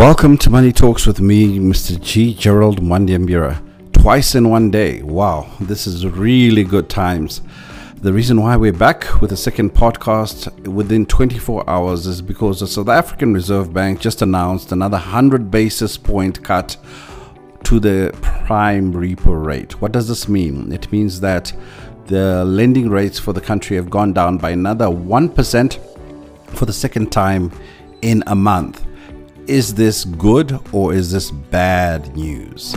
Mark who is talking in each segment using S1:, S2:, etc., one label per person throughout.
S1: Welcome to Money Talks with me, Mr. G. Gerald Mwandiambira. Twice in one day. Wow, this is really good times. The reason why we're back with a second podcast within 24 hours is because the South African Reserve Bank just announced another 100 basis point cut to the prime repo rate. What does this mean? It means that the lending rates for the country have gone down by another 1% for the second time in a month. Is this good or is this bad news?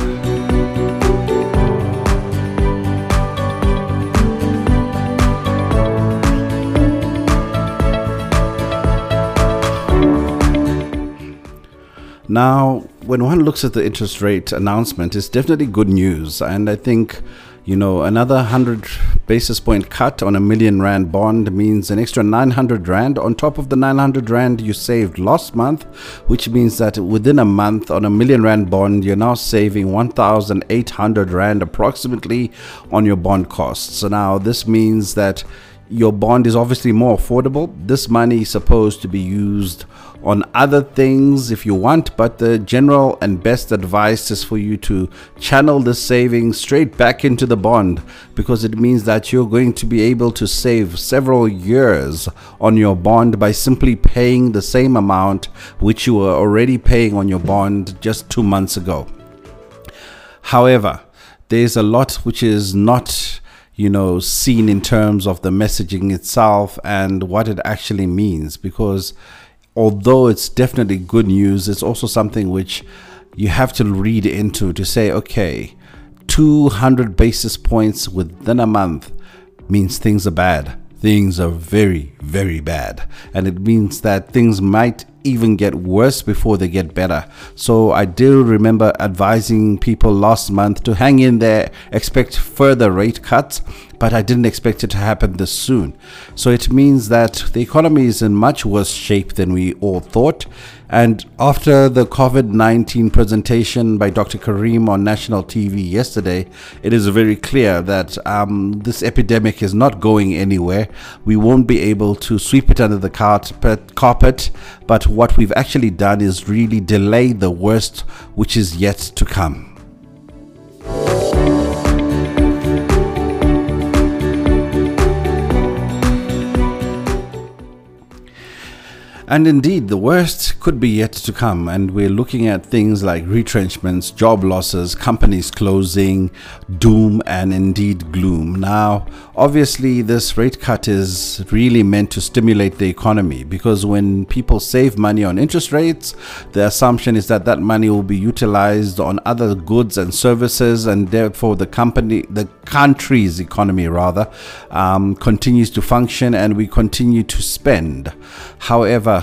S1: Now, when one looks at the interest rate announcement, it's definitely good news. And I think you know, another 100 basis point cut on a million rand bond means an extra 900 rand on top of the 900 rand you saved last month, which means that within a month on a million rand bond, you're now saving 1,800 rand approximately on your bond costs. So now this means that your bond is obviously more affordable. This money is supposed to be used on other things if you want, but the general and best advice is for you to channel the savings straight back into the bond because it means that you're going to be able to save several years on your bond by simply paying the same amount which you were already paying on your bond just two months ago. However, there's a lot which is not you know, seen in terms of the messaging itself and what it actually means. Because although it's definitely good news, it's also something which you have to read into to say, okay, 200 basis points within a month means things are bad. Things are very, very bad. And it means that things might even get worse before they get better. So I do remember advising people last month to hang in there, expect further rate cuts, but I didn't expect it to happen this soon. So it means that the economy is in much worse shape than we all thought. And after the COVID 19 presentation by Dr. Karim on national TV yesterday, it is very clear that um, this epidemic is not going anywhere. We won't be able to sweep it under the carpet, but what we've actually done is really delay the worst, which is yet to come. And indeed, the worst could be yet to come. And we're looking at things like retrenchments, job losses, companies closing, doom, and indeed gloom. Now, obviously, this rate cut is really meant to stimulate the economy because when people save money on interest rates, the assumption is that that money will be utilized on other goods and services, and therefore the company, the country's economy rather, um, continues to function and we continue to spend. However,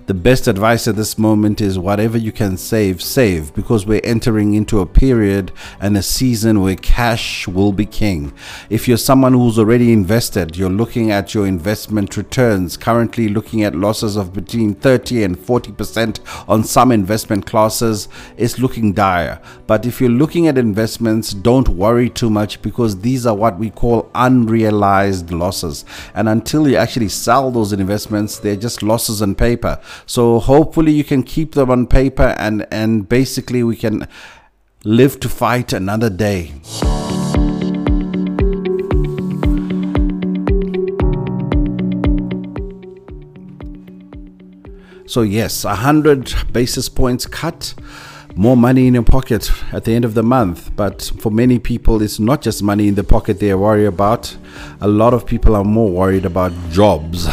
S1: the best advice at this moment is whatever you can save, save, because we're entering into a period and a season where cash will be king. If you're someone who's already invested, you're looking at your investment returns, currently looking at losses of between 30 and 40% on some investment classes, it's looking dire. But if you're looking at investments, don't worry too much because these are what we call unrealized losses. And until you actually sell those investments, they're just losses on paper. So hopefully you can keep them on paper and, and basically we can live to fight another day. So yes, a hundred basis points cut, more money in your pocket at the end of the month. But for many people, it's not just money in the pocket they worried about. A lot of people are more worried about jobs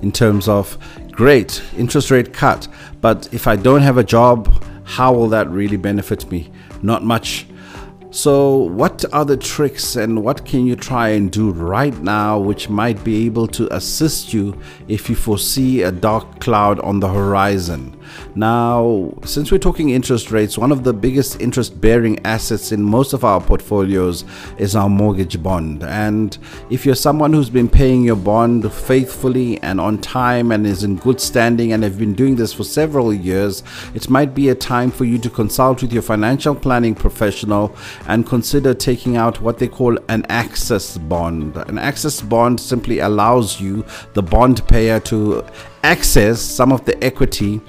S1: in terms of great interest rate cut but if i don't have a job how will that really benefit me not much so, what are the tricks and what can you try and do right now which might be able to assist you if you foresee a dark cloud on the horizon? Now, since we're talking interest rates, one of the biggest interest bearing assets in most of our portfolios is our mortgage bond. And if you're someone who's been paying your bond faithfully and on time and is in good standing and have been doing this for several years, it might be a time for you to consult with your financial planning professional and consider taking out what they call an access bond. An access bond simply allows you, the bond payer, to access some of the equity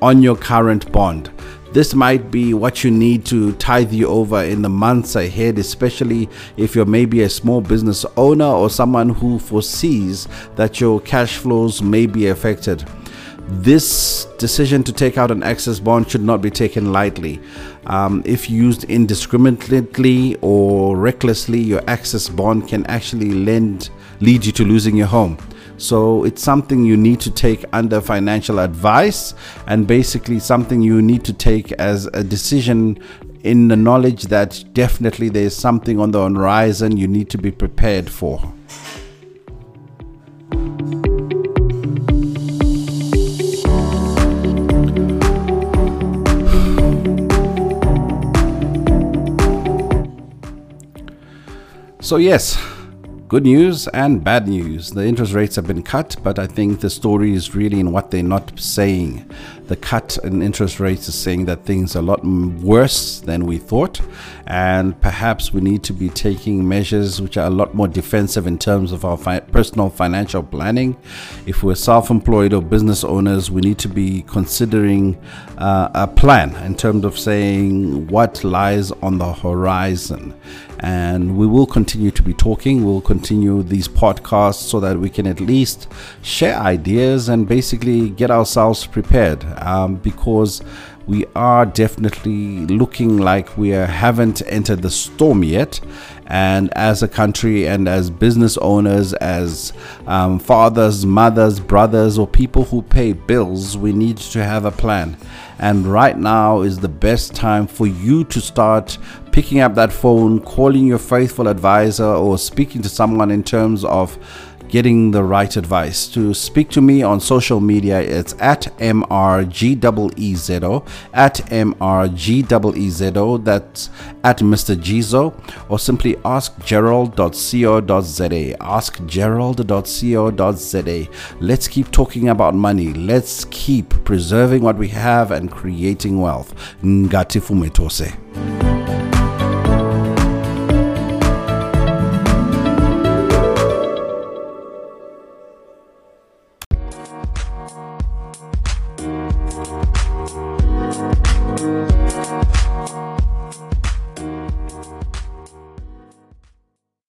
S1: on your current bond. this might be what you need to tide you over in the months ahead, especially if you're maybe a small business owner or someone who foresees that your cash flows may be affected this decision to take out an access bond should not be taken lightly. Um, if used indiscriminately or recklessly, your access bond can actually lend, lead you to losing your home. So it's something you need to take under financial advice and basically something you need to take as a decision in the knowledge that definitely there's something on the horizon you need to be prepared for. So, yes, good news and bad news. The interest rates have been cut, but I think the story is really in what they're not saying. The cut in interest rates is saying that things are a lot worse than we thought, and perhaps we need to be taking measures which are a lot more defensive in terms of our fi- personal financial planning. If we're self employed or business owners, we need to be considering uh, a plan in terms of saying what lies on the horizon and we will continue to be talking. We'll continue these podcasts so that we can at least share ideas and basically get ourselves prepared um, because we are definitely looking like we haven't entered the storm yet. And as a country, and as business owners, as um, fathers, mothers, brothers, or people who pay bills, we need to have a plan. And right now is the best time for you to start picking up that phone, calling your faithful advisor, or speaking to someone in terms of getting the right advice. To speak to me on social media, it's at MRGEEZO, at MRGEEZO, that's at Mr. Jizo, or simply askgerald.co.za. Askgerald.co.za. Let's keep talking about money. Let's keep preserving what we have and creating wealth. Ngati fumetose.